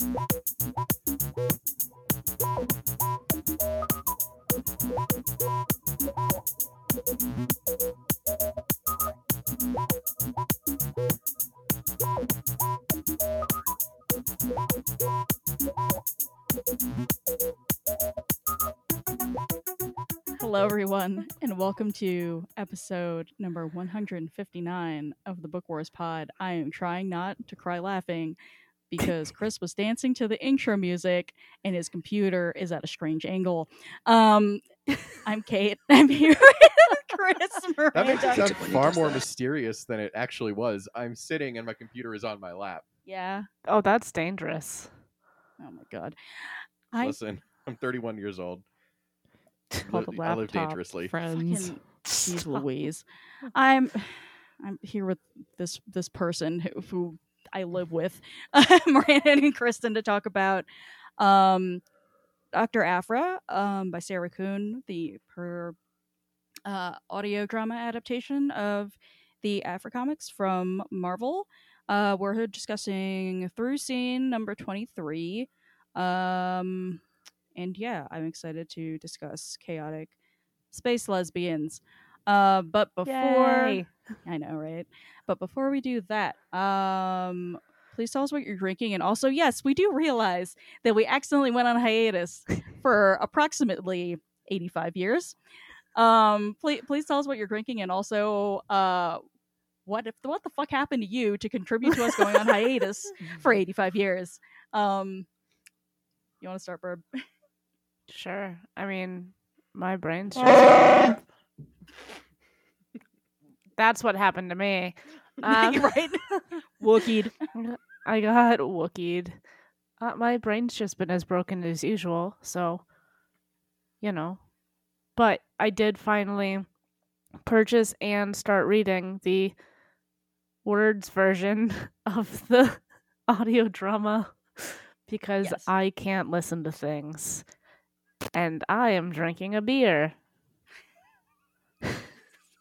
Hello, everyone, and welcome to episode number 159 of the Book Wars Pod. I am trying not to cry laughing because Chris was dancing to the intro music and his computer is at a strange angle. Um, I'm Kate. I'm here with Chris Miranda. That makes it sound far more that. mysterious than it actually was. I'm sitting and my computer is on my lap. yeah. Oh, that's dangerous. Oh my god. I Listen, I'm 31 years old. Called Li- I live dangerously. friends. fucking Jeez Louise. I'm I'm here with this this person who, who I live with, Miranda and Kristen, to talk about um, Dr. Aphra um, by Sarah Kuhn, the per uh, audio drama adaptation of the Aphra comics from Marvel. Uh, we're discussing through scene number 23. Um, and yeah, I'm excited to discuss chaotic space lesbians. Uh, but before Yay. I know, right? But before we do that, um, please tell us what you're drinking. And also, yes, we do realize that we accidentally went on hiatus for approximately 85 years. Um, please, please tell us what you're drinking, and also, uh, what if what the fuck happened to you to contribute to us going on hiatus for 85 years? Um, you want to start, Burb? Sure. I mean, my brain's just. That's what happened to me. Um, right? Wookieed. I got Wookieed. Uh, my brain's just been as broken as usual, so you know. But I did finally purchase and start reading the words version of the audio drama because Yes. I can't listen to things. And I am drinking a beer.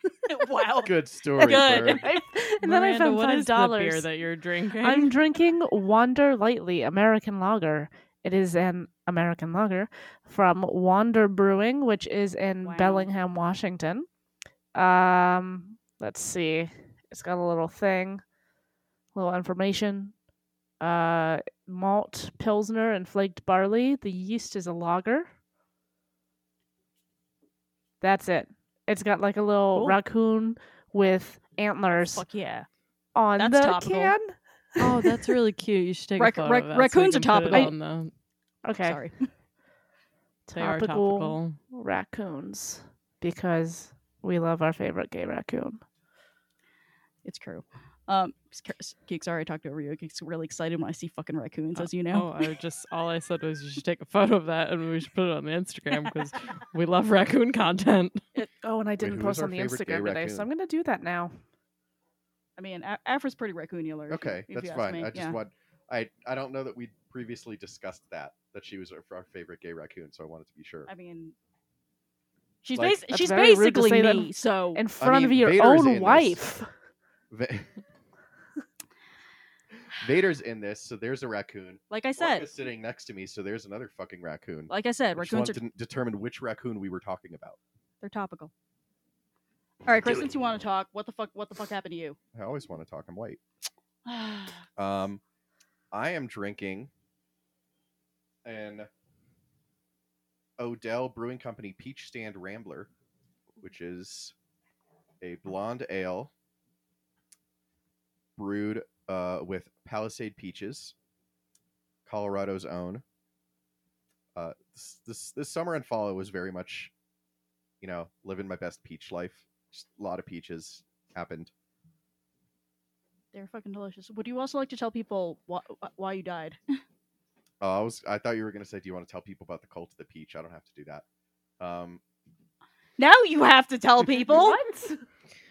wow. Good story. Good. Bird. and then I Miranda, found what five is the beer that you're drinking? I'm drinking Wander Lightly American Lager. It is an American lager from Wander Brewing, which is in Wow. Bellingham, Washington. Um, let's see. It's got a little thing, little information. Uh, malt, pilsner, and flaked barley. The yeast is a lager. That's it. It's got like a little Cool. raccoon with antlers Fuck yeah. on That's the topical. can. oh, that's really cute. You should take Rac- a photo rac- of that so raccoons are can put topical. on the- Okay. Sorry. They are Topical. topical. raccoons because we love our favorite gay raccoon. It's true. Um, s- Geek, sorry I talked over you. Geek's really excited when I see fucking raccoons, as you know. Oh, I just all I said was you should take a photo of that and we should put it on the Instagram because we love raccoon content. Oh, and I didn't who post on the Instagram today, so? I'm gonna do that now. I mean, A- Aphra's pretty raccooniular. if you- Okay, if that's you ask fine. me, I just yeah. want. I I don't know that we previously discussed that that she was our, our favorite gay raccoon, so I wanted to be sure. I mean, she's Like- basi- she's very rude to basically me. So In front of mean, your Vader's own wife. Va- Vader's in this, so there's a raccoon. like I said, Orca's sitting next to me, so there's another fucking raccoon. like I said, I just raccoons are wanted to determine which raccoon we were talking about. they're topical. All right, Chris, since you want to talk, what the fuck? What the fuck happened to you? I always want to talk. I'm white. Um, I am drinking an Odell Brewing Company Peach Stand Rambler, which is a blonde ale brewed uh, with Palisade peaches, Colorado's own. Uh, this, this this summer and fall it was very much, you know, living my best peach life. Just a lot of peaches happened. They're fucking delicious. Would you also like to tell people why, why you died? Oh, I was. I thought you were going to say, "Do you want to tell people about the cult of the peach?" I don't have to do that. Um, now you have to tell people. What?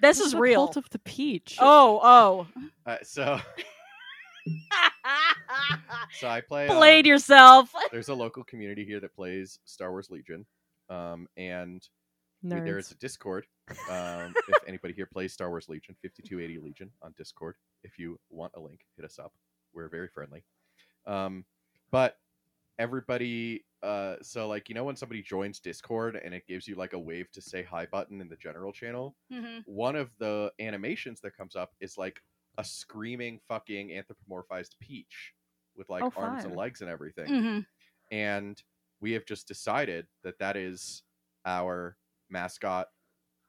This What's is the real. Cult of the peach. Oh, oh. uh, so, so I play. um, Played yourself. there's a local community here that plays Star Wars Legion, um, and Nerds. there is a Discord. Um, if anybody here plays Star Wars Legion, 5280 Legion on Discord. If you want a link, hit us up. We're very friendly. Um, but everybody uh so like you know when somebody joins discord and it gives you like a wave to say hi button in the general channel Mhm. one of the animations that comes up is like a screaming fucking anthropomorphized peach with like Oh, arms and legs and everything Mhm. and we have just decided that that is our mascot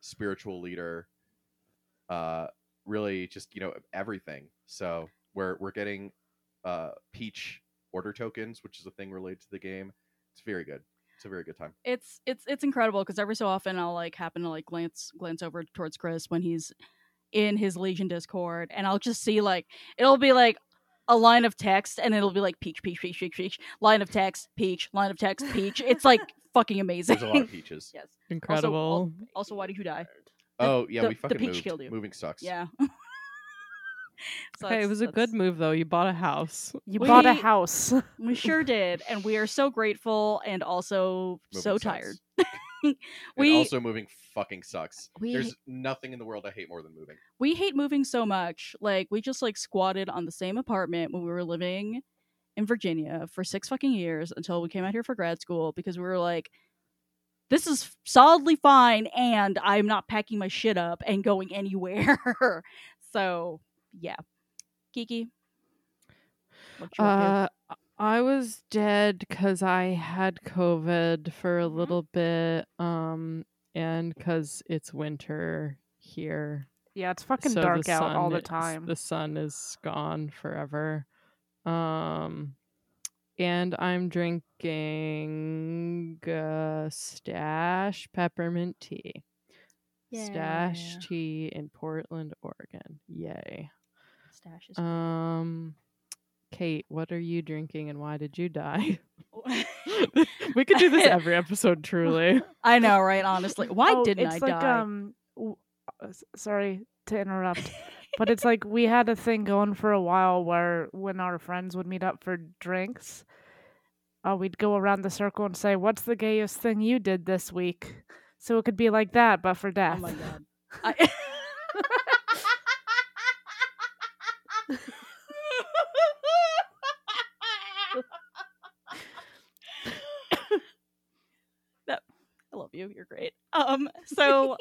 spiritual leader uh really just you know everything so we're we're getting uh peach order tokens which is a thing related to the game it's very good it's a very good time It's it's it's incredible because every so often I'll like happen to like glance glance over towards Chris when he's in his Legion Discord, and I'll just see like it'll be like a line of text, and it'll be like peach, peach, peach, peach, peach, line of text, peach, line of text, peach. It's like fucking amazing. there's a lot of peaches yes. Incredible. Also, why did you die? oh yeah the- we the fucking peach moved. killed you. moving sucks Yeah. So okay, it was a good move though. You bought a house. You bought a house. We sure did, and we are so grateful and also Moving so sucks. tired. and we also moving fucking sucks we there's nothing in the world i hate more than moving we hate moving so much. Like we just like squatted on the same apartment when we were living in Virginia for six fucking years until we came out here for grad school because we were like, this is solidly fine, and I'm not packing my shit up and going anywhere. so yeah, Kiki. Uh, I was dead because I had COVID for a Mhm. little bit, um, and because it's winter here. yeah, it's fucking so dark out all the time. The sun is gone forever. Um, and I'm drinking uh, stash peppermint tea. Yeah. Stash tea in Portland, Oregon. Yay. Stash is Um, Kate, what are you drinking and why did you die? we could do this every episode, truly. I know, right? Honestly, why Oh, didn't it's I like, die? Um, w- uh, sorry to interrupt, but it's like we had a thing going for a while where when our friends would meet up for drinks, uh, we'd go around the circle and say, "What's the gayest thing you did this week?" So it could be like that, but for oh death. my god. I- I love you. You're great. Um so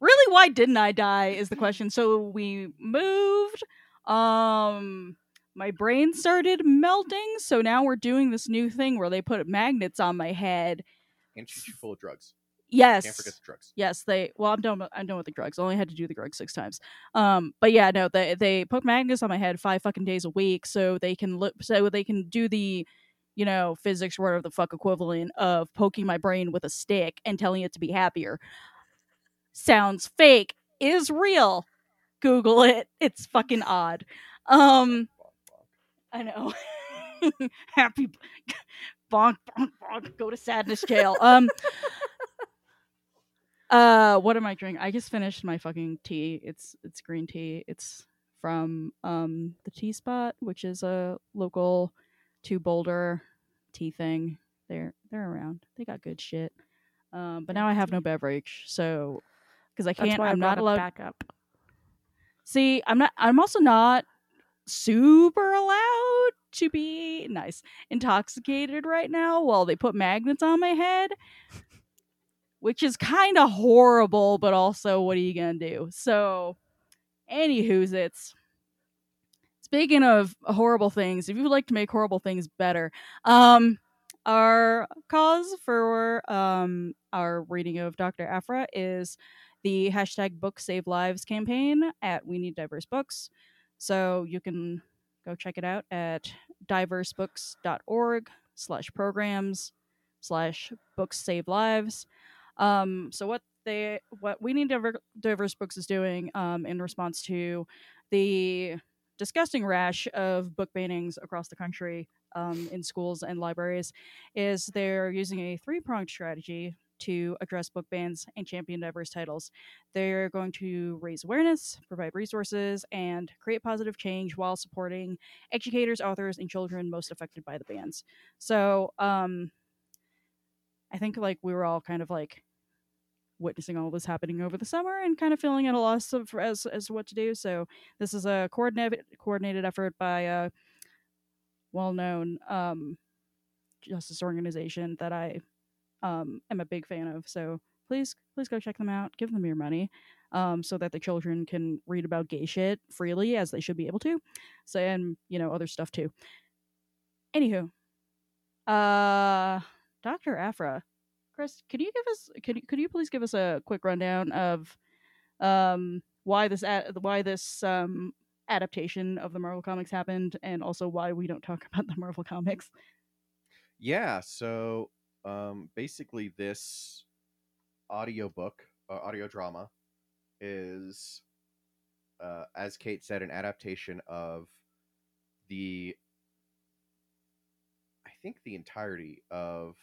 really why didn't I die is the question. So we moved um my brain started melting, so now we're doing this new thing where they put magnets on my head. and she's full of drugs Yes. can't forget the drugs Yes, they. Well, I'm done. With, I'm done with the drugs. I only had to do the drugs six times. Um, but yeah, no, they they put magnets on my head five fucking days a week, so they can look, so they can do the, you know, physics or whatever the fuck equivalent of poking my brain with a stick and telling it to be happier. Sounds fake. Is real. Google it. It's fucking odd. Um, I know. Happy bonk bonk bonk. Go to sadness jail. Um. Uh, what am I drinking? I just finished my fucking tea. It's it's green tea. It's from um the Tea Spot, which is a local to Boulder tea thing. They're they're around. They got good shit. Um, but now I have no beverage, so because I can't, I I'm brought not allowed. back up. See, I'm not. I'm also not super allowed to be nice intoxicated right now while they put magnets on my head, which is kind of horrible. But also, what are you gonna do? So, anywho's it's. Speaking of horrible things, if you would like to make horrible things better, um, our cause for um our reading of Dr. Aphra is the hashtag book save lives campaign at we need diverse books so you can go check it out at diversebooks.org slash programs slash books save lives um so what they what we need Diver- diverse books is doing um in response to the disgusting rash of book bannings across the country um, in schools and libraries is they're using a three-pronged strategy to address book bans and champion diverse titles. They're going to raise awareness, provide resources, and create positive change while supporting educators, authors, and children most affected by the bans. So, um, I think like we were all kind of like witnessing all this happening over the summer and kind of feeling at a loss of as as what to do. So this is a coordinated coordinated effort by a well-known um, justice organization that I um, am a big fan of. So please, please go check them out. Give them your money, um, so that the children can read about gay shit freely as they should be able to. So and you know other stuff too. Anywho, uh, Doctor Aphra, Chris, could you give us could you, could you please give us a quick rundown of um why this ad, why this um adaptation of the Marvel comics happened and also why we don't talk about the Marvel comics? Yeah, so um, basically, this audiobook, uh, audio drama, is, uh, as Kate said, an adaptation of the, I think, the entirety of.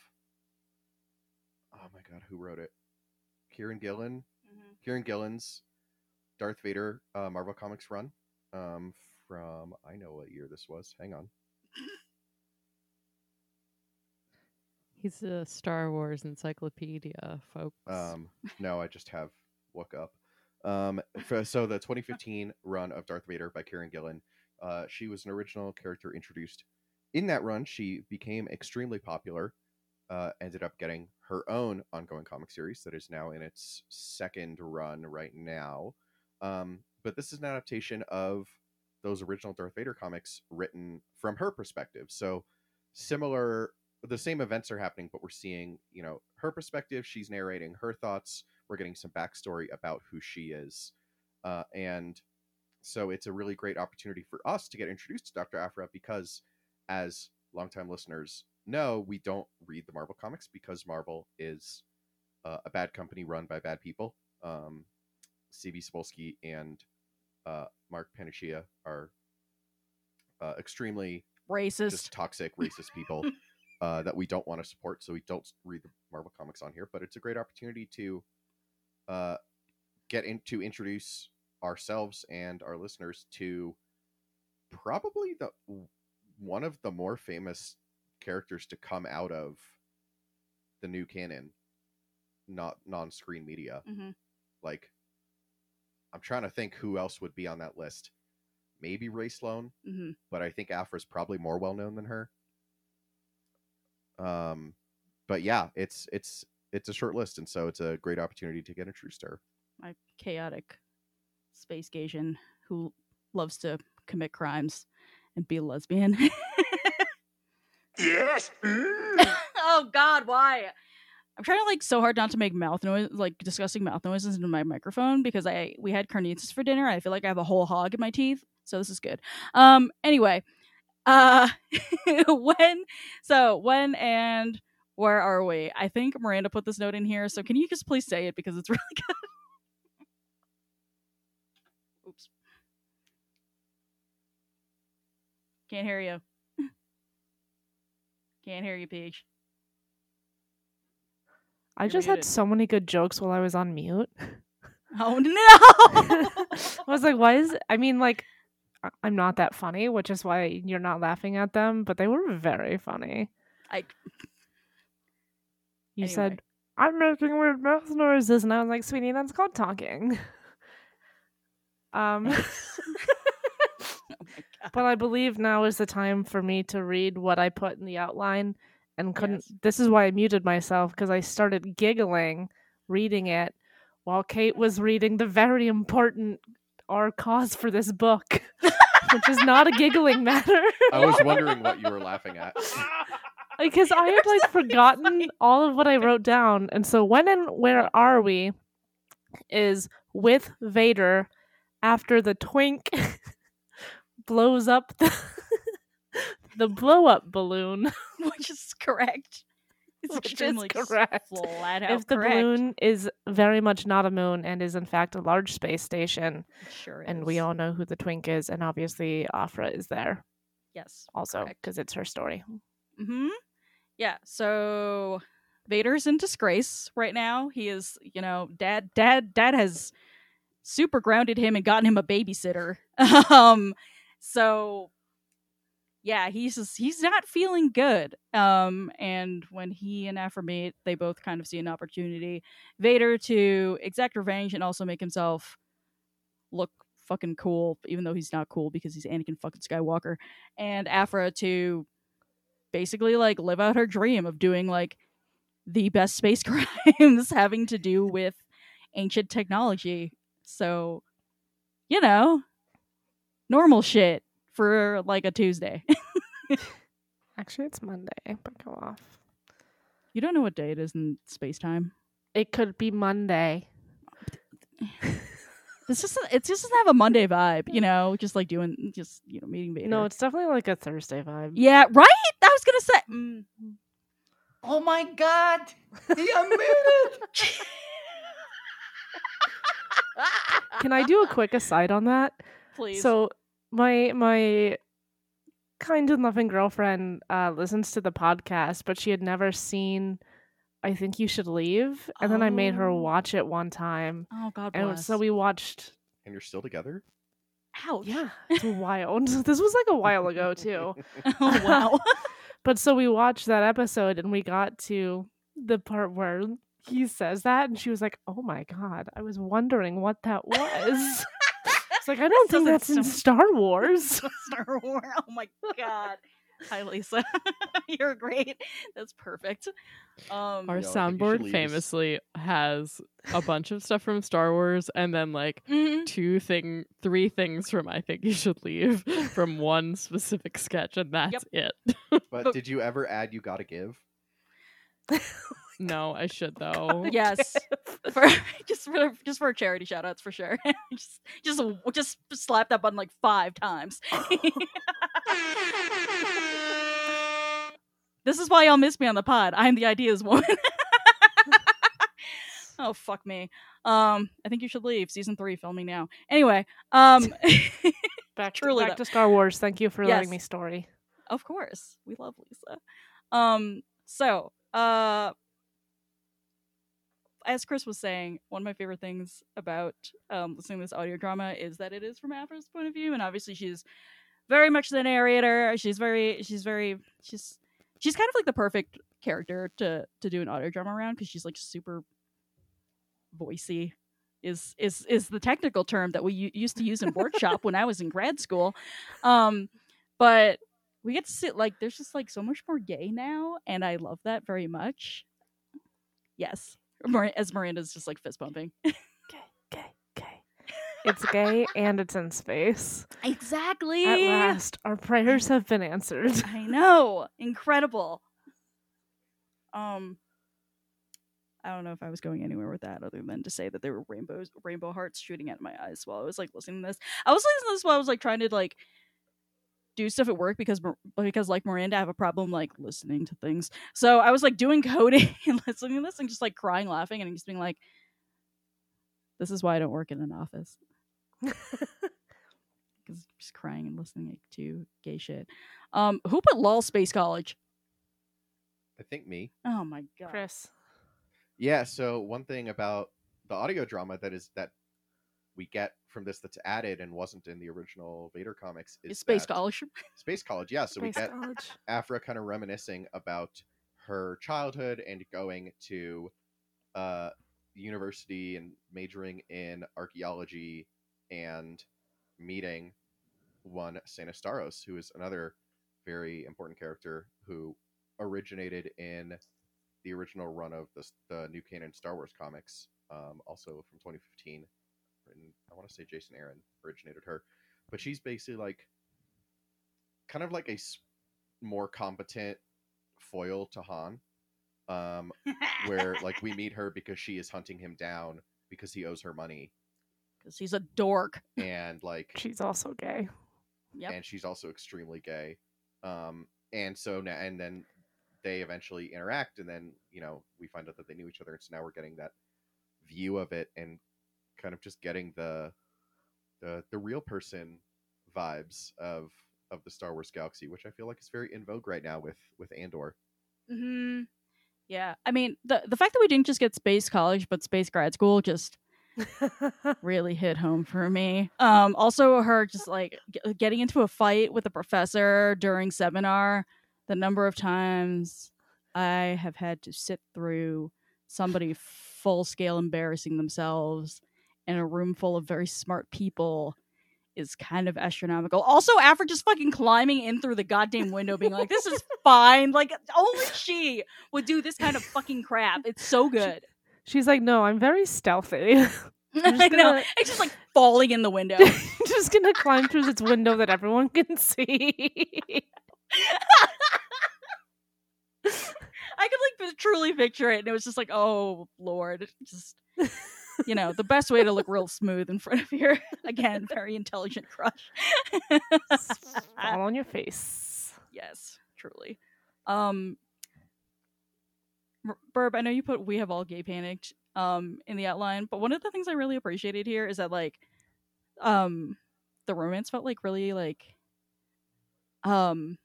Oh my god, who wrote it? Kieron Gillen. Kieron Gillen's Darth Vader uh, Marvel Comics run um, from I know what year this was. Hang on. He's a Star Wars encyclopedia, folks. Um, no, I just have look up. Um, for, so the 2015 run of Darth Vader by Kieron Gillen, uh, she was an original character introduced. In that run, she became extremely popular. Uh, ended up getting her own ongoing comic series that is now in its second run right now. Um, but this is an adaptation of those original Darth Vader comics written from her perspective. So similar the same events are happening, but we're seeing, you know, her perspective. She's narrating her thoughts. We're getting some backstory about who she is. Uh, and so it's a really great opportunity for us to get introduced to Dr. Aphra because, as longtime listeners know, we don't read the Marvel comics because Marvel is uh, a bad company run by bad people. Um, C.B. Cebulski and uh, Mark Paniccia are uh, extremely Racist. just toxic, racist people uh, that we don't want to support. So we don't read the Marvel comics on here. But it's a great opportunity to uh, get in to introduce ourselves and our listeners to probably the one of the more famous characters to come out of the new canon, not non-screen media. Mhm. Like, I'm trying to think who else would be on that list. Maybe Rae Sloane hmm but I think Aphra's probably more well known than her. Um, but yeah, it's it's it's a short list, and so it's a great opportunity to get introduced to her. My chaotic space Gasian who loves to commit crimes and be a lesbian. Yes. oh God, why? I'm trying to like so hard not to make mouth noise, like disgusting mouth noises into my microphone because I we had carnitas for dinner. I feel like I have a whole hog in my teeth, so this is good. Um, anyway, uh, when so when and where are we? I think Miranda put this note in here, so can you just please say it because it's really good. Oops, can't hear you. Can't hear you, Peach. I You're just muted. had so many good jokes while I was on mute. Oh no! I was like, why is I mean like I'm not that funny, which is why you're not laughing at them, but they were very funny. I You Anyway. said I'm making weird mouth noises and I was like, sweetie, that's called talking. um. but I believe now is the time for me to read what I put in the outline and couldn't Yes. this is why I muted myself because I started giggling reading it while Kate was reading the very important our cause for this book, which is not a giggling matter. I was wondering what you were laughing at. because I had like forgotten all of what I wrote down. And so when and where are we is with Vader after the twink blows up the the blow up balloon. Which is correct. It's Which is extremely s- correct. Flat out if the correct. balloon is very much not a moon and is in fact a large space station, It sure and we all know who the twink is, and obviously Aphra is there yes also because it's her story. hmm Yeah. So Vader's in disgrace right now. He is, you know, dad, dad, dad has super grounded him and gotten him a babysitter. um, so yeah, he's just, he's not feeling good. Um, and when he and Aphra meet, they both kind of see an opportunity. Vader to exact revenge and also make himself look fucking cool, even though he's not cool because he's Anakin fucking Skywalker. And Aphra to basically like live out her dream of doing like the best space crimes having to do with ancient technology. So, you know, normal shit for like a Tuesday. Actually, it's Monday, but go off. you don't know what day it is in space time. It could be Monday. This just it just doesn't have a Monday vibe, you know, just like doing just you know meeting Vader. No, it's definitely like a Thursday vibe. yeah, right. I was gonna say. Mm. Oh my god! He admitted! Can I do a quick aside on that? Please. So my my kind and loving girlfriend uh, listens to the podcast, but she had never seen. I think you should leave, and then I made her Oh. watch it one time, oh God and bless. so we watched. And you're still together? Ouch. Yeah, it's wild. this was like a while ago too, oh wow. but so we watched that episode, and we got to the part where he says that, and she was like, "Oh my god, I was wondering what that was." It's like I don't think that's in sound- Star Wars. Star Wars. Oh my god. Hi Lisa. You're great. That's perfect. Um Our Yo, I think you should soundboard leave. famously has a bunch of stuff from Star Wars and then like mhm. two thing three things from I think you should leave from one specific sketch and that's it. But did you ever add You Gotta Give? No, I should though. Yes. For just for just for charity shout outs for sure. just just just slap that button like five times. this is why y'all miss me on the pod. I'm the ideas woman. oh fuck me. Um I think you should leave. Season three filming now. Anyway, um Back, Truly back to Star Wars. Thank you for Yes. letting me story. Of course. We love Lisa. Um so uh as Chris was saying, one of my favorite things about um listening to this audio drama is that it is from Aphra's point of view, and obviously she's very much the narrator. She's very she's very she's she's kind of like the perfect character to to do an audio drama around because she's like super voicey is is is the technical term that we u- used to use in workshop when I was in grad school. Um but we get to sit like there's just like so much more gay now and i love that very much yes as miranda's just like fist bumping Gay, gay, gay. It's gay and it's in space. exactly At last, our prayers have been answered. i know incredible um i don't know if i was going anywhere with that other than to say that there were rainbows rainbow hearts shooting at my eyes while i was like listening to this i was listening to this while i was like trying to like do stuff at work because because like Miranda I have a problem like listening to things. So I was like doing coding and listening to this and just like crying laughing and just being like this is why I don't work in an office. Cuz just crying and listening to gay shit. Um who put lol space college? I think me. Oh my god. Chris. Yeah, so one thing about the audio drama that is that we get from this that's added and wasn't in the original Vader comics is Is space that- college. Space College, yeah. So we get college. Aphra kind of reminiscing about her childhood and going to uh, university and majoring in archaeology and meeting one Sana Starros, who is another very important character who originated in the original run of the, the New Canon Star Wars comics, um, also from 2015. Written, I want to say Jason Aaron originated her, but she's basically like kind of like a more competent foil to Han. Um, where like we meet her because she is hunting him down because he owes her money, Cuz he's a dork. and like, She's also gay. Yep. and she's also extremely gay. Um, and so now and then they eventually interact, and then you know we find out that they knew each other, and so now we're getting that view of it, and kind of just getting the the the real person vibes of of the Star Wars galaxy, which I feel like is very in vogue right now with with Andor. Mhm. Yeah. I mean, the the fact that we didn't just get space college but space grad school just really hit home for me. Um, also, her just like g- getting into a fight with a professor during seminar. The number of times I have had to sit through somebody full scale embarrassing themselves in a room full of very smart people is kind of astronomical. Also, Aphra just fucking climbing in through the goddamn window, being like, "This is fine." Like only she would do this kind of fucking crap. It's so good. She's like, no, I'm very stealthy. I'm I know. gonna- It's just like falling in the window. just gonna climb through this window that everyone can see. I could like truly picture it, and it was just like, oh lord, just you know, the best way to look real smooth in front of your again very intelligent crush. Fall on your face. yes, truly. Um, Burb, I know you put "We Have All Gay Panicked" um in the outline, but one of the things I really appreciated here is that like, um, the romance felt like really like, um,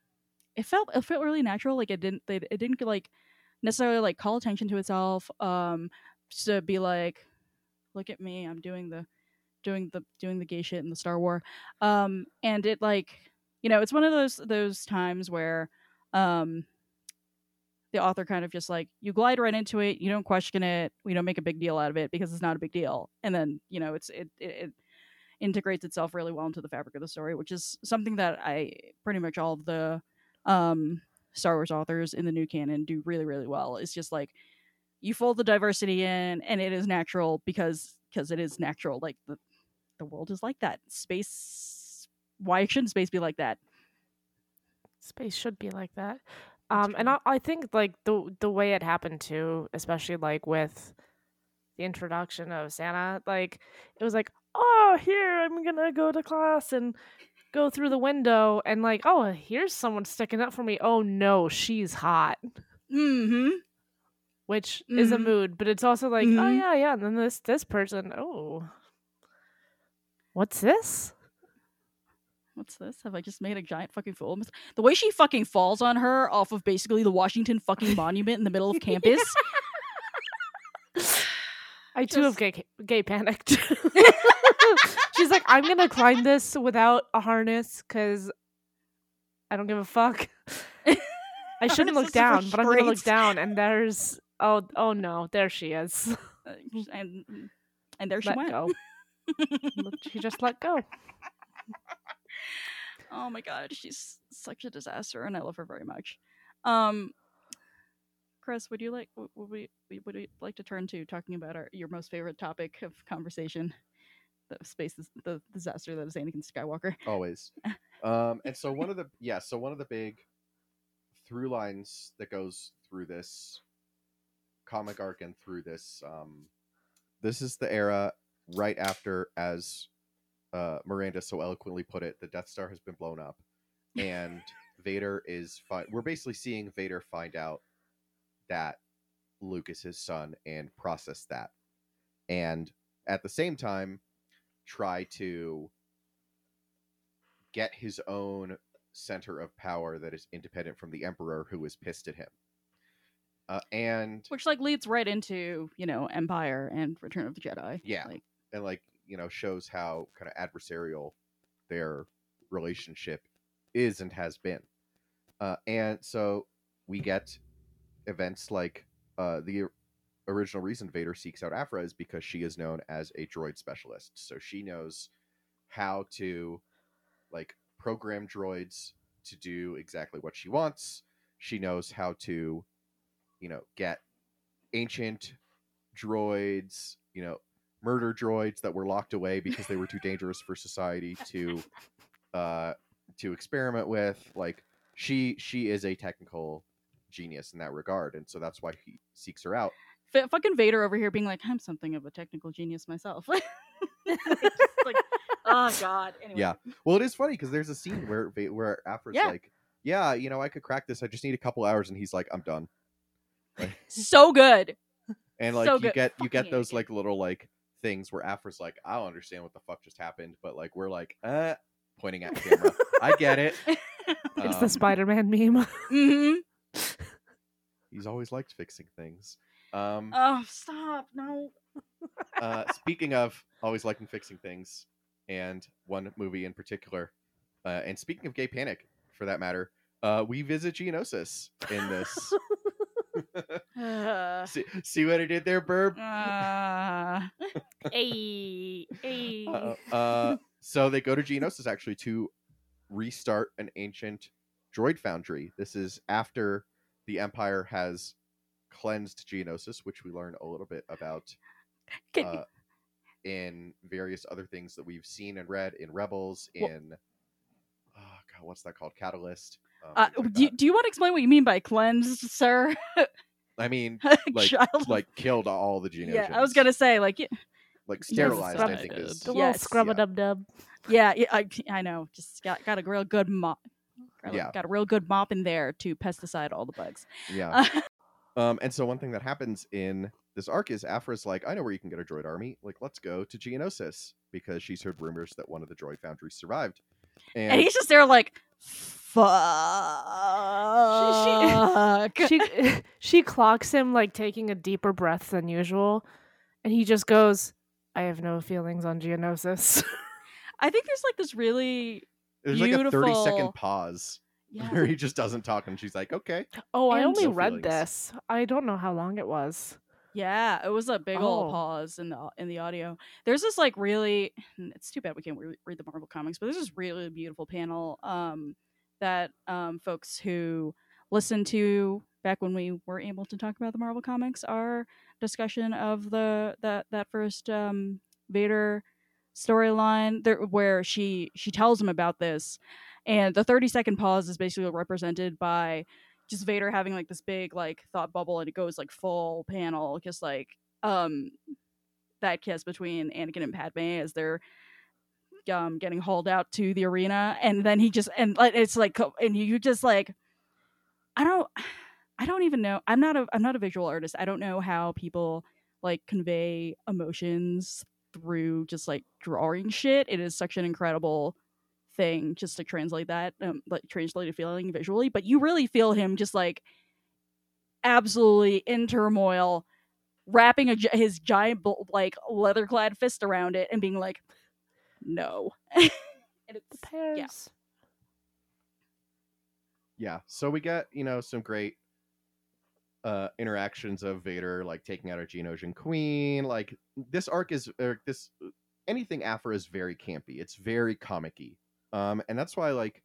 it felt it felt really natural. Like it didn't they, it didn't like necessarily like call attention to itself. Um, to be like, look at me, I'm doing the doing the doing the gay shit in the Star War. Um, and it like you know it's one of those those times where um the author kind of just like you glide right into it you don't question it we don't make a big deal out of it because it's not a big deal and then you know it's it it, it integrates itself really well into the fabric of the story which is something that i pretty much all of the um star wars authors in the new canon do really really well it's just like you fold the diversity in and it is natural because because it is natural like the the world is like that space why shouldn't space be like that Space should be like that. Um, and. I, I think like the the way it happened too, especially like with the introduction of Sana, like it was like, oh, here I'm gonna go to class and go through the window, and like, oh, here's someone sticking up for me. Oh no, she's hot, mm-hmm which is a Mhm. mood, but it's also like, oh Mhm. yeah, yeah. And then this this person, oh, what's this? What's this? Have I just made a giant fucking fool? The way she fucking falls on her off of basically the Washington fucking monument in the middle of campus. I too have gay gay panicked. She's like, I'm gonna climb this without a harness because I don't give a fuck. I shouldn't look down, but I'm gonna look down, and there's oh oh no, there she is. Uh, and and there she let went. go. She just let go. oh my god, she's such a disaster, and I love her very much. Um, Chris, would you like would we we- would we like to turn to talking about our your most favorite topic of conversation, the space dis- the disaster that is Anakin Skywalker? always. Um, and so one of the yeah, so one of the big through lines that goes through this comic arc and through this um, this is the era right after, as uh, Miranda so eloquently put it, the Death Star has been blown up, and Vader is fi- we're basically seeing Vader find out that Luke is his son and process that, and at the same time try to get his own center of power that is independent from the emperor who is pissed at him uh, and Which like leads right into you know Empire and Return of the Jedi. Yeah. like and like you know shows how kind of adversarial their relationship is and has been uh, and so we get events like uh, the original reason vader seeks out aphra is because she is known as a droid specialist so she knows how to like program droids to do exactly what she wants she knows how to you know get ancient droids you know murder droids that were locked away because they were too dangerous for society to uh to experiment with like she she is a technical genius in that regard and so that's why he seeks her out F- fucking Vader over here being like, I'm something of a technical genius myself. like, like, oh god. Anyway. Yeah. well it is funny because there's a scene where where Aphra's Yeah. like yeah you know i could crack this i just need a couple hours and he's like i'm done So good. and like So you good. get you get those like little like things where Aphra's like i don't understand what the fuck just happened but like we're like uh pointing at camera i get it It's Um, the Spider-Man meme. hmm he's always liked fixing things um Oh, stop. No. uh, speaking of always liking fixing things, and one movie in particular, uh, and speaking of gay panic for that matter, uh, we visit Geonosis in this. Uh, see, see what I did there, Burb? uh, hey, hey. Uh, uh, so they go to Geonosis actually to restart an ancient droid foundry. This is after the Empire has cleansed Geonosis, which we learn a little bit about uh, in various other things that we've seen and read in Rebels, Well- in oh god, what's that called? Catalyst. um, uh, like do, that. do you want to explain what you mean by cleansed, sir? I mean, like Child. like killed all the Geonosians. yeah, I was gonna say like y- like Yes, sterilized. I think is The Yes. little scrub a Yeah. dub dub. yeah, yeah I, I know. Just got got a real good mop. Got, Yeah. got a real good mop in there to pesticide all the bugs. yeah. Um, and so one thing that happens in this arc is Aphra's like, I know where you can get a droid army. Like, let's go to Geonosis because she's heard rumors that one of the droid foundries survived. And, and he's just there like, fuck. she she clocks him like taking a deeper breath than usual, and he just goes, "I have no feelings on Geonosis." I think there's like this really there's like a 30 beautiful- second pause yeah. where he just doesn't talk and she's like, okay. oh, I And- only No read feelings. this. I don't know how long it was. Yeah, it was a big old Oh. pause in the in the audio. There's this like really it's too bad we can't re- read the Marvel comics, but there's this really beautiful panel um that um folks who listened to back when we were able to talk about the Marvel comics our discussion of the that that first um Vader storyline there where she she tells him about this. And the 30 second pause is basically represented by just Vader having like this big like thought bubble and it goes like full panel, just like um that kiss between Anakin and Padme as they're um getting hauled out to the arena and then he just and it's like and you just like I don't I don't even know I'm not a I'm not a visual artist. I don't know how people like convey emotions through just like drawing shit. It is such an incredible thing just to translate that um, like translate a feeling visually but you really feel him just like absolutely in turmoil wrapping a, his giant like leather clad fist around it and being like no and The it's pairs. Yeah. So we get, you know, some great uh interactions of Vader like taking out a Geonosian queen. Like this arc is or this anything Aphra is very campy. It's very comic-y. Um and that's why like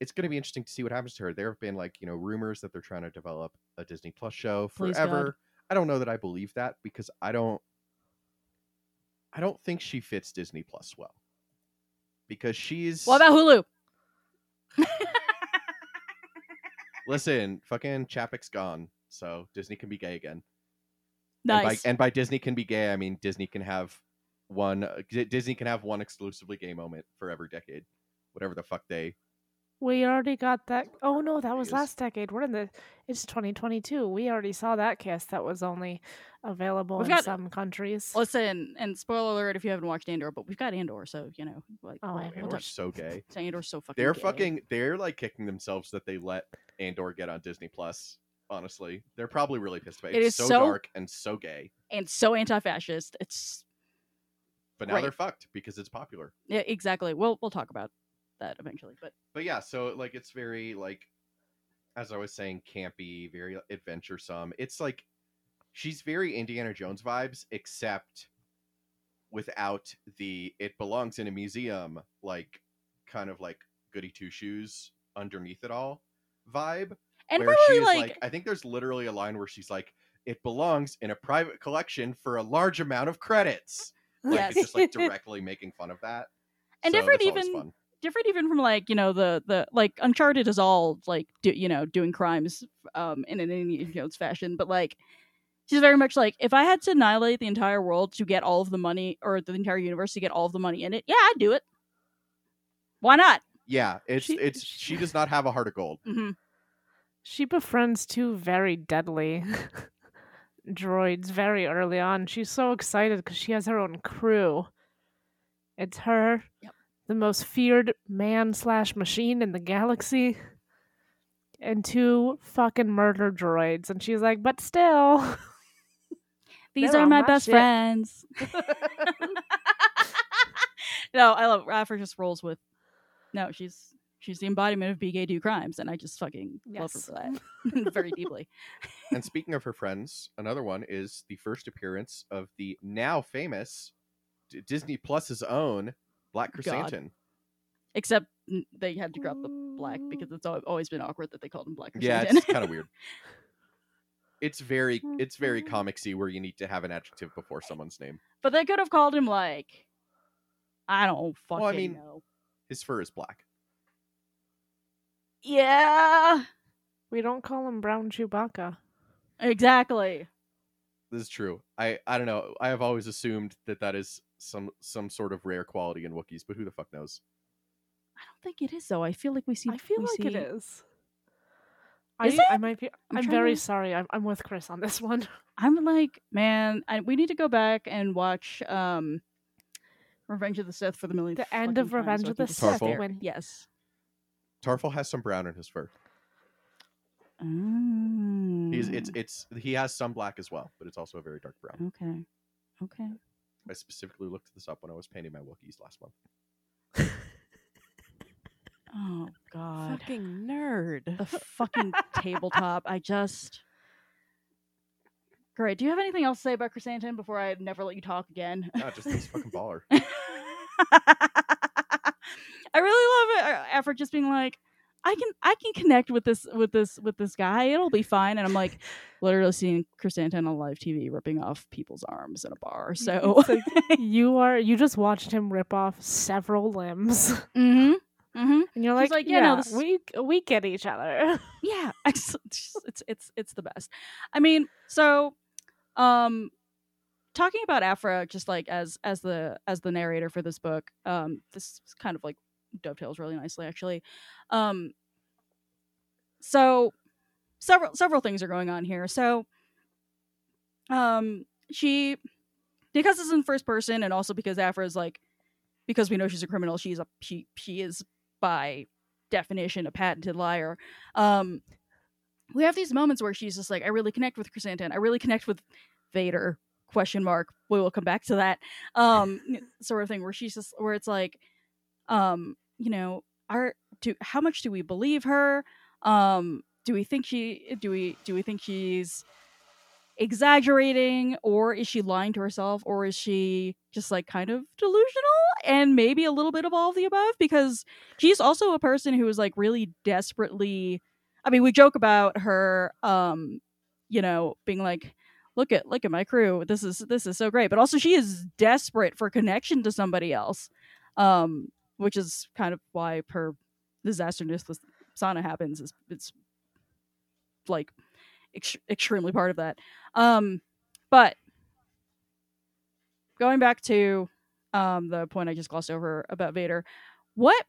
it's going to be interesting to see what happens to her. There have been like, you know, rumors that they're trying to develop a Disney Plus show forever. I don't know that I believe that because I don't I don't think she fits Disney Plus well. Because she's what about hulu Listen, fucking Chapek's gone, so Disney can be gay again. nice And by, and by Disney can be gay, I mean Disney can have one. uh, Disney can have one exclusively gay moment for every decade, whatever the fuck they. We already got that. Oh no, that was last decade. We're in the. It's 2022. We already saw that cast that was only available We've in got- some countries. listen and spoiler alert if you haven't watched andor but we've got andor so you know like Oh, I we'll- haven't Andor's so gay. andor's so fucking They're gay. fucking. They're like kicking themselves that they let Andor get on Disney Plus. Honestly, they're probably really pissed about it. It It's so, so- dark and so gay, and so anti-fascist it's but now Right. they're fucked because it's popular. yeah exactly we'll we'll talk about that eventually but but yeah, so like it's very like as I was saying, campy, very adventuresome. It's like she's very Indiana Jones vibes, except without the it belongs in a museum, like kind of like goody two shoes underneath it all vibe. and where she's like, like I think there's literally a line where she's like, It belongs in a private collection for a large amount of credits. Like Yes. it's just like directly making fun of that. And So different even-. Different even from like you know the the like uncharted is all like do, you know doing crimes um in an indiana jones fashion but like she's very much like if i had to annihilate the entire world to get all of the money or the entire universe to get all of the money in it yeah i'd do it why not Yeah, it's She- it's she does not have a heart of gold. hmm She befriends two very deadly droids very early on. She's so excited because she has her own crew. It's her, Yep. The most feared man slash machine in the galaxy, and two fucking murder droids. And she's like, but still. these They're my my best ship. friends no i love Raffer just rolls with no she's she's the embodiment of be gay do crimes and i just fucking love her for that very deeply and speaking of her friends, another one is the first appearance of the now famous D- Disney Plus's own Black oh, God. Krrsantan. Except they had to drop the black because it's always been awkward that they called him Black Yeah, it's kind of weird. It's very it's very mm-hmm. comicsy where you need to have an adjective before someone's name. but they could have called him like, I don't fucking Well, I mean- know. His fur is black. Yeah, We don't call him Brown Chewbacca. exactly. This is true. I I don't know. I have always assumed that that is some some sort of rare quality in Wookiees, but who the fuck knows? I don't think it is though. I feel like we see. I feel like it see- is. I, Is I might be. I'm I'm, very to- sorry. I'm, I'm with Chris on this one. I'm like, man, I, we need to go back and watch um Revenge of the Sith for the millionth. The end fucking of time Revenge so of can the just Sith, sit when- yes. Tarful has some brown in his fur. He's it's Mm, it's he has some black as well, but it's also a very dark brown. okay. Okay. I specifically looked this up when I was painting my Wookiees last month. Oh God. Fucking nerd. the fucking tabletop. I just. Great. Do you have anything else to say about Krrsantan before I never let you talk again? Not just this fucking baller. I really love it. uh, After just being like, I can I can connect with this with this with this guy. It'll be fine. And I'm like, literally seeing Krrsantan on live TV ripping off people's arms in a bar. So. Like, you are. You just watched him rip off several limbs, mm-hmm. Mm-hmm. and you're like, like, yeah, "Yeah, no, this- we we get each other. yeah it's it's it's it's, it's the best i mean so um talking about aphra just like as as the as the narrator for this book um this is kind of like dovetails really nicely actually. Um so several several things are going on here. So um she because it's in first person and also because aphra is like because we know she's a criminal she's a she she is by definition a patented liar. Um we have these moments where she's just like i really connect with krrsantan i really connect with vader? Question mark. We will come back to that. Um sort of thing where she's just where it's like um you know are do how much do we believe her um do we think she do we do we think she's exaggerating or is she lying to herself or is she just like kind of delusional and maybe a little bit of all of the above because she's also a person who is like really desperately I mean, we joke about her, um, you know, being like, "Look at look at my crew. This is this is so great." But also, she is desperate for connection to somebody else, um, which is kind of why her disasterness with Sana happens. Is it's like ex- extremely part of that. Um, but going back to um the point I just glossed over about Vader, what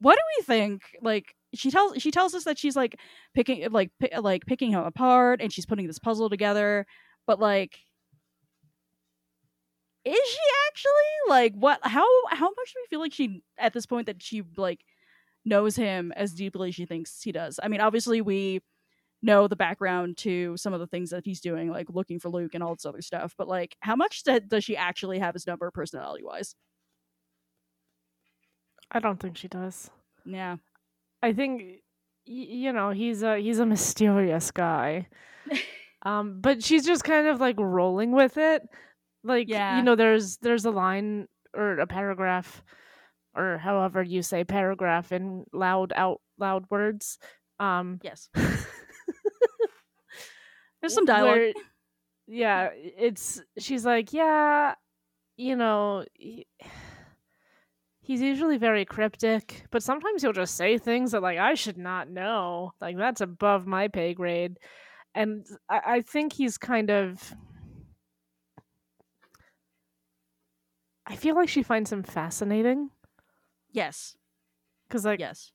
what do we think? Like she tells she tells us that she's like picking like pi- like picking him apart and she's putting this puzzle together, but like is she actually like what how how much do we feel like she at this point that she like knows him as deeply as she thinks he does? I mean, obviously we know the background to some of the things that he's doing, like looking for Luke and all this other stuff. But like, how much da- does she actually have his number, personality wise? I don't think she does. Yeah, I think you know he's a he's a mysterious guy. um, but she's just kind of like rolling with it. Like Yeah. you know, there's there's a line or a paragraph or however you say paragraph in loud out loud words. Um, yes. There's some dialogue. where- yeah, it's she's like, yeah, you know, he- he's usually very cryptic, but sometimes he'll just say things that like I should not know. Like that's above my pay grade. And I, I think he's kind of I feel like she finds him fascinating Yes, because like yes,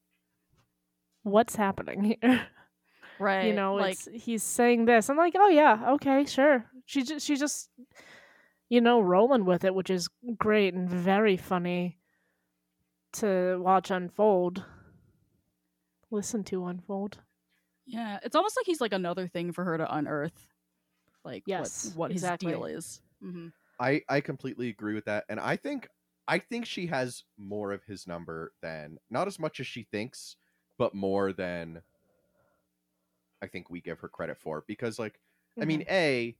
what's happening here? right. you know like it's he's saying this i'm like oh yeah okay sure she just she just you know rolling with it which is great and very funny to watch unfold listen to unfold Yeah, it's almost like he's like another thing for her to unearth, like Yes, what, what exactly. his deal is. hmm I I completely agree with that, and I think I think she has more of his number than not as much as she thinks, but more than I think we give her credit for. Because like I mean, mm-hmm. a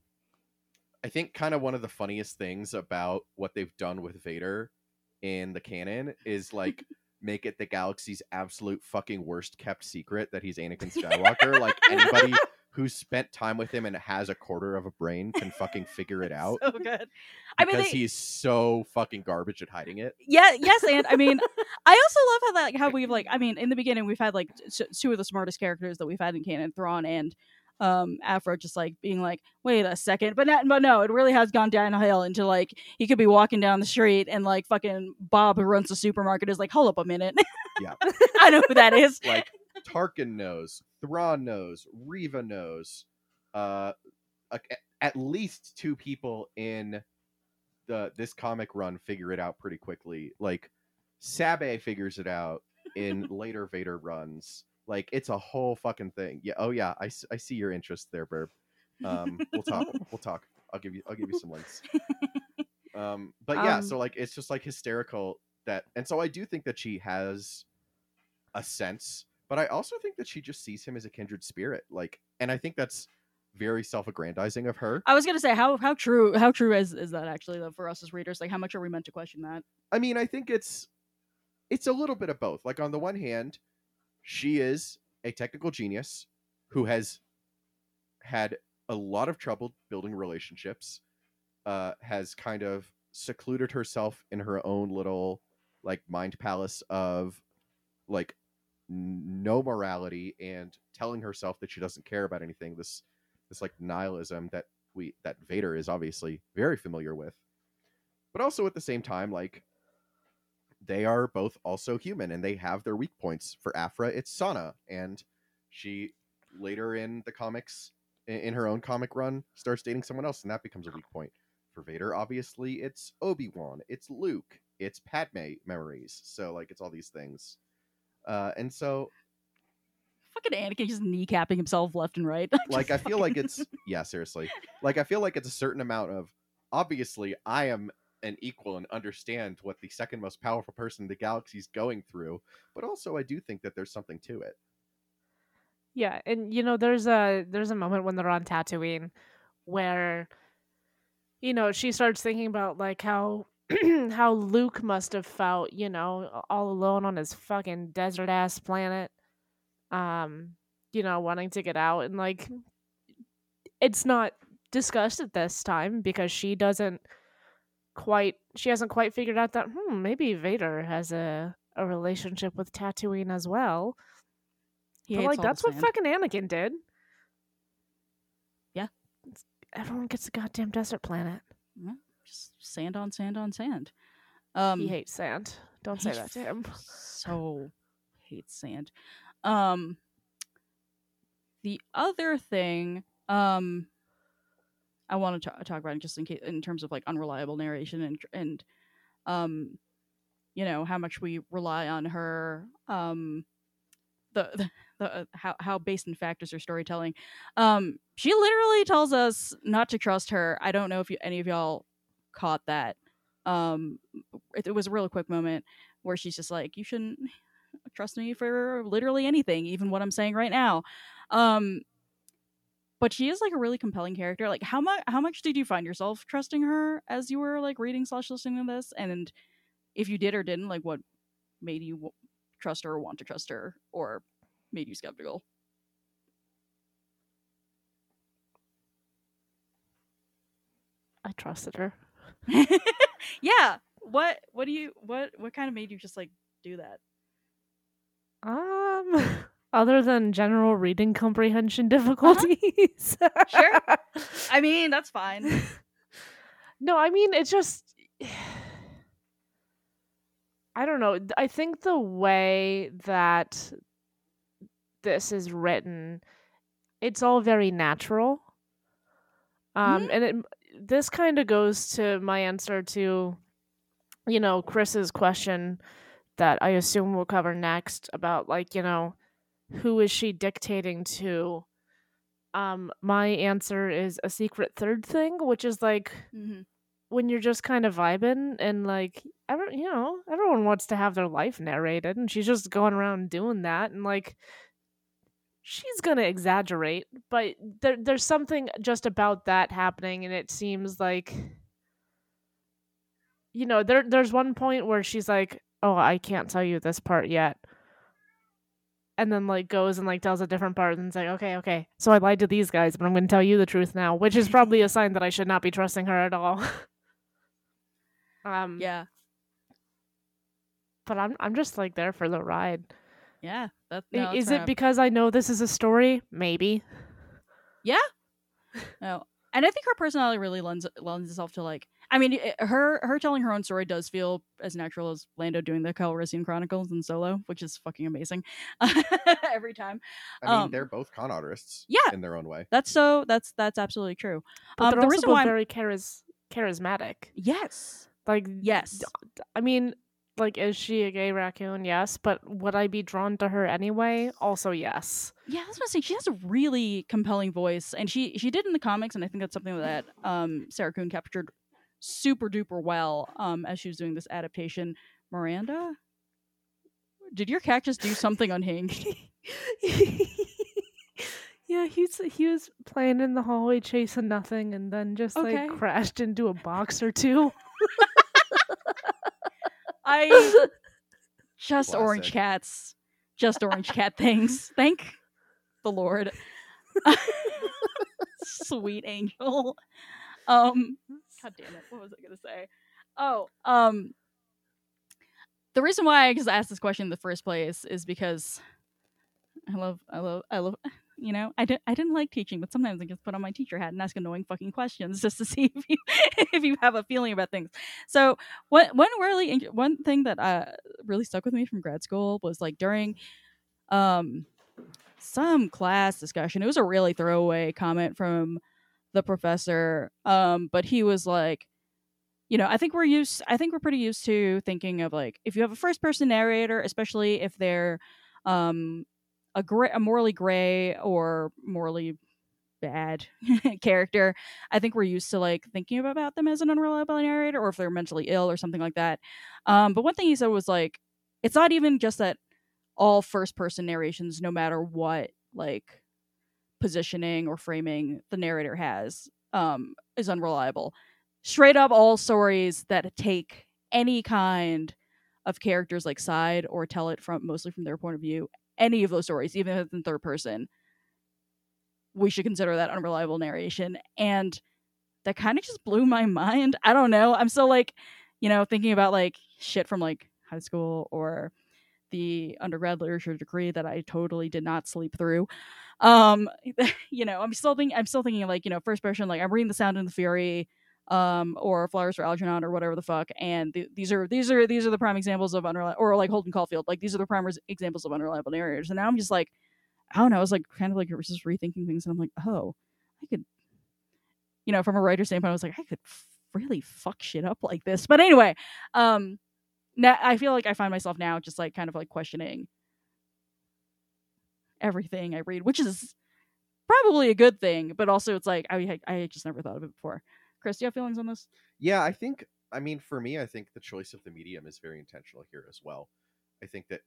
I think kind of one of the funniest things about what they've done with Vader in the canon is like make it the galaxy's absolute fucking worst kept secret that he's Anakin Skywalker. like anybody who's spent time with him and has a quarter of a brain can fucking figure it out. so good. I mean, because they, he's so fucking garbage at hiding it. yeah, yes, and I mean, I also love how that like, how we've like, I mean, in the beginning we've had like two of the smartest characters that we've had in canon, Thrawn and um Aphra, just like being like, wait a second, but not, but no, it really has gone downhill into like he could be walking down the street and like fucking Bob who runs the supermarket is like, hold up a minute, Yeah. I know who that is. Like Tarkin knows, Thrawn knows, Reva knows, uh, a- at least two people in the this comic run figure it out pretty quickly. Like Sabe figures it out in later Vader runs. Like it's a whole fucking thing. Yeah. Oh yeah. I, I see your interest there, Burb. Um, we'll talk. We'll talk. I'll give you. I'll give you some links. Um, but yeah. Um, so like it's just like hysterical that, and so I do think that she has a sense, but I also think that she just sees him as a kindred spirit. Like, and I think that's very self-aggrandizing of her. I was gonna say how how true how true is is that actually though for us as readers? Like how much are we meant to question that? I mean, I think it's it's a little bit of both. Like on the one hand, she is a technical genius who has had a lot of trouble building relationships, uh, has kind of secluded herself in her own little like mind palace of like no morality and telling herself that she doesn't care about anything. This this like nihilism that we that Vader is obviously very familiar with. But also at the same time, like they are both also human and they have their weak points. For Aphra, it's Sana, and she later in the comics, in, her own comic run, starts dating someone else, and that becomes a weak point. For Vader, obviously, it's Obi Wan, it's Luke, it's Padme memories. So like, it's all these things, uh, and so Fucking Anakin just kneecapping himself left and right. like I feel like it's yeah, seriously. Like I feel like it's a certain amount of obviously I am an equal and understand what the second most powerful person in the galaxy is going through, but also I do think that there's something to it. Yeah, and you know, there's a there's a moment when they're on Tatooine where you know, she starts thinking about like how how Luke must have felt, you know, all alone on his fucking desert ass planet. Um, you know, wanting to get out and like it's not discussed at this time because she doesn't quite she hasn't quite figured out that hmm, maybe Vader has a a relationship with Tatooine as well. He But like that's what fucking Anakin did. Yeah. Everyone gets a goddamn desert planet. Just sand on sand on sand. Um, he hates sand. Don't say that to him. So hates sand. Um, the other thing, um, I want to talk about just in case, in terms of like unreliable narration and and um, you know how much we rely on her um the, the, the uh, how how based in fact is her storytelling um she literally tells us not to trust her i don't know if you, any of y'all caught that um it, it was a real quick moment where she's just like you shouldn't trust me for literally anything even what i'm saying right now. Um but she is like a really compelling character like how much how much did you find yourself trusting her as you were like reading slash listening to this? And if you did or didn't like what made you w- trust her or want to trust her or made you skeptical? I trusted her. yeah what what do you what what kind of made you just like do that Um, other than general reading comprehension difficulties. Sure. i mean that's fine no, I mean it's just I don't know. I think the way that this is written, it's all very natural. Um, and it this kind of goes to my answer to, you know, Chris's question that I assume we'll cover next about like you know, who is she dictating to? Um, my answer is a secret third thing, which is like mm-hmm. when you're just kind of vibing and like every, you know everyone wants to have their life narrated and she's just going around doing that and like she's gonna exaggerate but there, there's something just about that happening and it seems like you know, there there's one point where she's like, "Oh, I can't tell you this part yet." And then like goes and like tells a different part and it's like, "Okay, okay. So I lied to these guys, but I'm going to tell you the truth now," which is probably a sign that I should not be trusting her at all. um Yeah. but I'm I'm just like there for the ride. Yeah. That, no, is it because I know this is a story? Maybe. Yeah. no, and I think her personality really lends lends itself to like. I mean, it- her her telling her own story does feel as natural as Lando doing the Calrissian Chronicles in Solo, which is fucking amazing every time. I mean, Um, they're both con artists. yeah. in their own way. That's so. That's that's absolutely true. But Um, they're the also reason both why I'm- very charis- charismatic. Yes. Like Yes. I mean, like, is she a gay raccoon? Yes, but would I be drawn to her anyway? Also, yes. Yeah, that's what I'm saying. she has a really compelling voice, and she she did in the comics, and I think that's something that um, Sarah Kuhn captured super duper well um, as she was doing this adaptation. Miranda, did your cat just do something unhinged? yeah, he's he was playing in the hallway chasing nothing, and then just Okay. like crashed into a box or two. I just orange cats, just orange cat things. Thank the Lord, sweet angel. Um, God damn it, what was I gonna say? Oh, um, the reason why I just asked this question in the first place is because I love, I love, I love. You know, I didn't, I didn't like teaching, but sometimes I just put on my teacher hat and ask annoying fucking questions just to see if you, if you have a feeling about things. So one one really one thing that uh really stuck with me from grad school was like during um some class discussion. It was a really throwaway comment from the professor, um, but he was like, you know, I think we're used. I think we're pretty used to thinking of like if you have a first person narrator, especially if they're um a gray, a morally gray or morally bad character. I think we're used to like thinking about them as an unreliable narrator or if they're mentally ill or something like that. Um, but one thing he said was like, it's not even just that all first person narrations, no matter what like positioning or framing the narrator has, um, is unreliable. Straight up, all stories that take any kind of characters like side or tell it from mostly from their point of view, any of those stories, even if it's in third person, we should consider that unreliable narration. And that kind of just blew my mind. I don't know. I'm still like, you know, thinking about like shit from like high school or the undergrad literature degree that I totally did not sleep through. Um, you know, I'm still thinking I'm still thinking like, you know, first person, like I'm reading The Sound and the Fury, um, or Flowers for Algernon or whatever the fuck. And th- these are these are these are the prime examples of unreliable or like Holden Caulfield. Like these are the prime res- examples of unreliable narrators. And now I'm just like, I don't know, I was like kind of like just rethinking things and I'm like, oh, I could you know, from a writer's standpoint, I was like, I could f- really fuck shit up like this. But anyway, um, now I feel like I find myself now just like kind of like questioning everything I read, which is probably a good thing, but also it's like I I just never thought of it before. Chris, do you have feelings on this? Yeah, I think. I mean, for me, I think the choice of the medium is very intentional here as well. I think that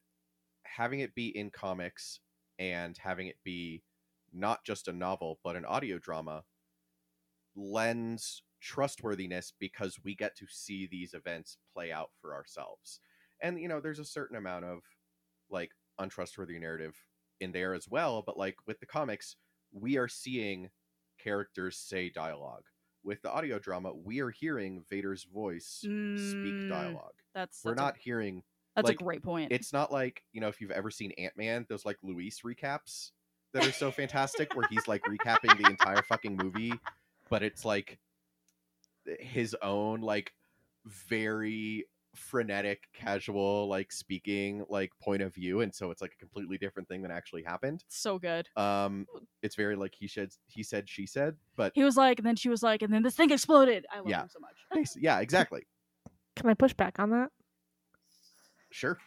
having it be in comics and having it be not just a novel but an audio drama lends trustworthiness because we get to see these events play out for ourselves. And you know, there's a certain amount of like untrustworthy narrative in there as well, but like with the comics, we are seeing characters say dialogue. With the audio drama, we are hearing Vader's voice speak Mm, dialogue. That's We're that's a- not hearing that's like, a great point. it's not like, you know, if you've ever seen Ant-Man, those like Luis recaps that are so fantastic where he's like recapping the entire fucking movie, but it's like his own like very frenetic casual like speaking like point of view and so it's like a completely different thing than actually happened so good. um it's very like he said he said she said but He was like, and then she was like, and then this thing exploded. I love Yeah. him so much. yeah exactly Can I push back on that? sure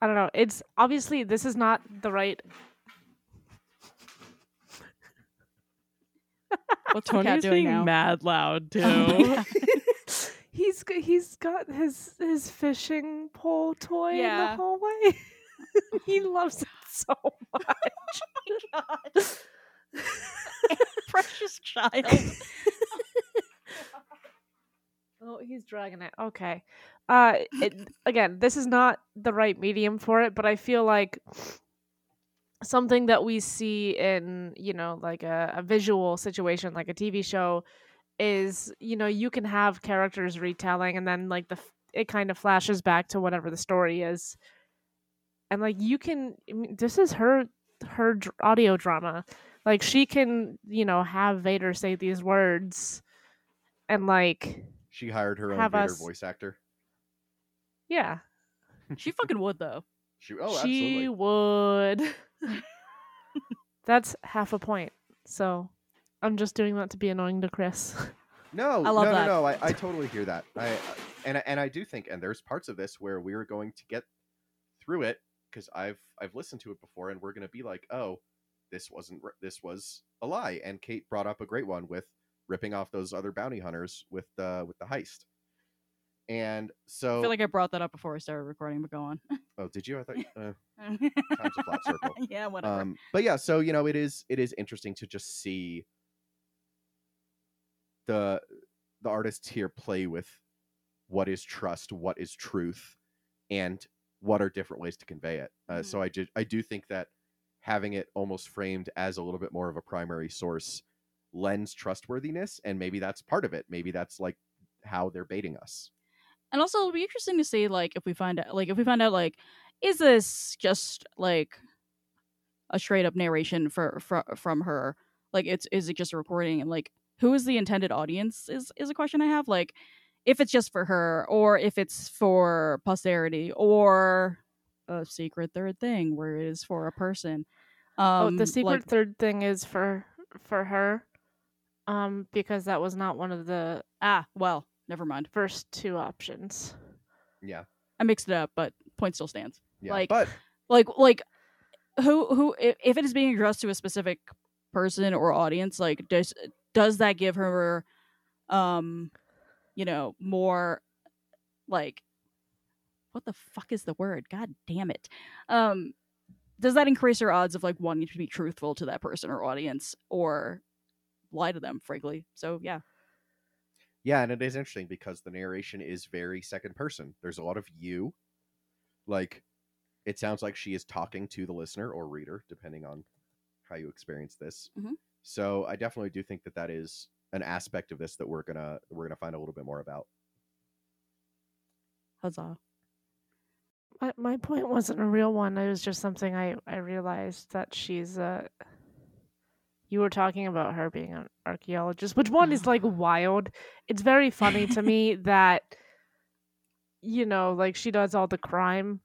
I don't know. It's obviously this is not the right. What's the cat Tony's doing being now? mad loud too. Oh he's he's got his his fishing pole toy in the hallway. he loves it so much. God. Precious child. oh, he's Dragging it. Okay. Uh, it, again, this is not the right medium for it, but I feel like something that we see in you know like a, a visual situation like a tv show is you know you can have characters retelling and then like the it kind of flashes back to whatever the story is. And like you can I mean, this is her her audio drama. Like she can you know have vader say these words and like She hired her own Vader us- voice actor. yeah. She fucking would though. She oh she would. That's half a point. So i'm just doing that to be annoying to chris No, I love no, that. no, no. I, I totally hear that. I I- and I- and I do think, and there's parts of this where we're going to get through it because I've I've listened to it before, and we're going to be like, oh, this wasn't this was a lie. And Kate brought up a great one with ripping off those other bounty hunters with the with the heist. And so, I feel like I brought that up before we started recording, but go on. oh, did you? I thought. Uh, Time's a flat circle. yeah, whatever. um but yeah so you know it is it is interesting to just see the the artists here play with what is trust what is truth and what are different ways to convey it. Uh, so i do i do think that having it almost framed as a little bit more of a primary source lends trustworthiness and maybe that's part of it. Maybe that's like how they're baiting us. And also it'll be interesting to see like if we find out like if we find out like is this just like a straight up narration for, for from her? Like it's is it just a recording? And like who is the intended audience is is a question i have like if it's just for her or if it's for posterity or a secret third thing where it is for a person. Um oh the secret like, third thing is for for her um because that was not one of the ah well never mind. First two options. Yeah. I mixed it up but point still stands. Yeah Like, but like like who who if, if it is being addressed to a specific person or audience like does does that give her um you know more like what the fuck is the word god damn it um does that increase her odds of like wanting to be truthful to that person or audience or lie to them frankly so yeah Yeah, and it is interesting because the narration is very second person. There's a lot of you. Like it sounds like she is talking to the listener or reader depending on how you experience this. Mhm. So I definitely do think that that is an aspect of this that we're going to we're going to find a little bit more about. huzzah. My, my point wasn't a real one it was just something i i realized that she's uh you were talking about her being an archaeologist which one is like wild. It's very funny to me that you know like she does all the crime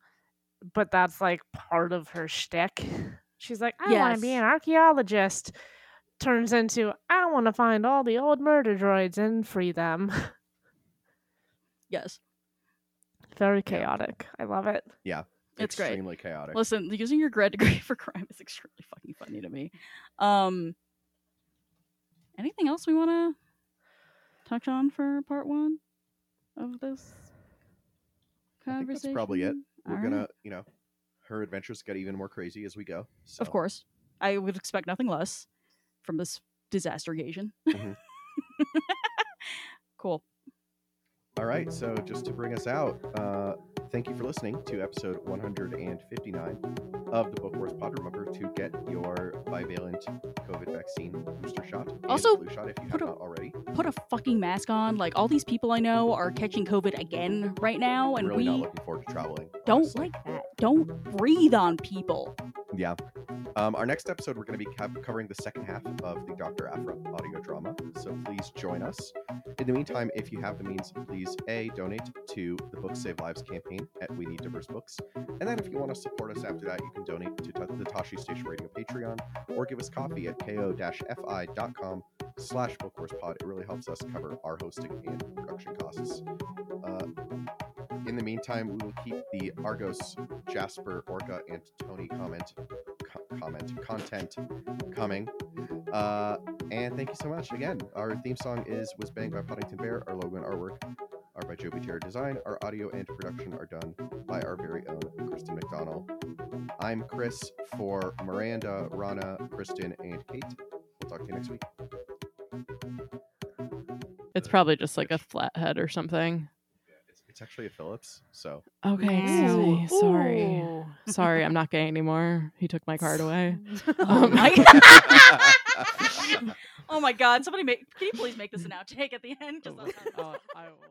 but that's like part of her shtick. She's like i want to be an archaeologist turns into i want to find all the old murder droids and free them yes very chaotic i love it Yeah. It's great. Extremely chaotic. Listen, using your grad degree for crime is extremely fucking funny to me. Um, anything else we want to touch on for part one of this I think conversation? that's probably it. We're All going right. to, you know, her adventures get even more crazy as we go. So. of course, I would expect nothing less from this disaster occasion. Mhm. cool. All right, so just to bring us out, uh, thank you for listening to episode 159 of the Book Wars Pod. Remember to get your bivalent COVID vaccine booster shot Also, flu shot if you have put a- not already. Put a fucking mask on. Like all these people I know are catching COVID again right now, and really not looking forward to traveling. don't honestly. like that. Don't breathe on people. Yeah. Um, our next episode, we're going to be covering the second half of the Dr. Aphra audio drama. So please join us. In the meantime, if you have the means, please A, donate to the Book Save Lives campaign at We Need Diverse Books. And then if you want to support us after that, you can donate to the Tosche Station Radio Patreon or give us coffee at ko-fi.com slash bookwarspod. It really helps us cover our hosting and production costs. Uh, in the meantime, we will keep the Argos, Jasper, Orca, and Tony comment, co- comment, content coming. Uh, and thank you so much again. Our theme song is "Was Banged" by Podington Bear. Our logo and artwork are by Joby Terra Design. Our audio and production are done by our very own Kristen McDonald. I'm Chris for Miranda, Rana, Kristen, and Kate. We'll talk to you next week. It's probably just like a flathead or something. It's actually a Phillips. So Okay, excuse Ooh. me. Sorry. Ooh. Sorry, I'm not gay anymore. He took my card away. Oh Um, my oh my god! Somebody make. Can you please make this an outtake at the end? Oh, that's not- oh, I will try.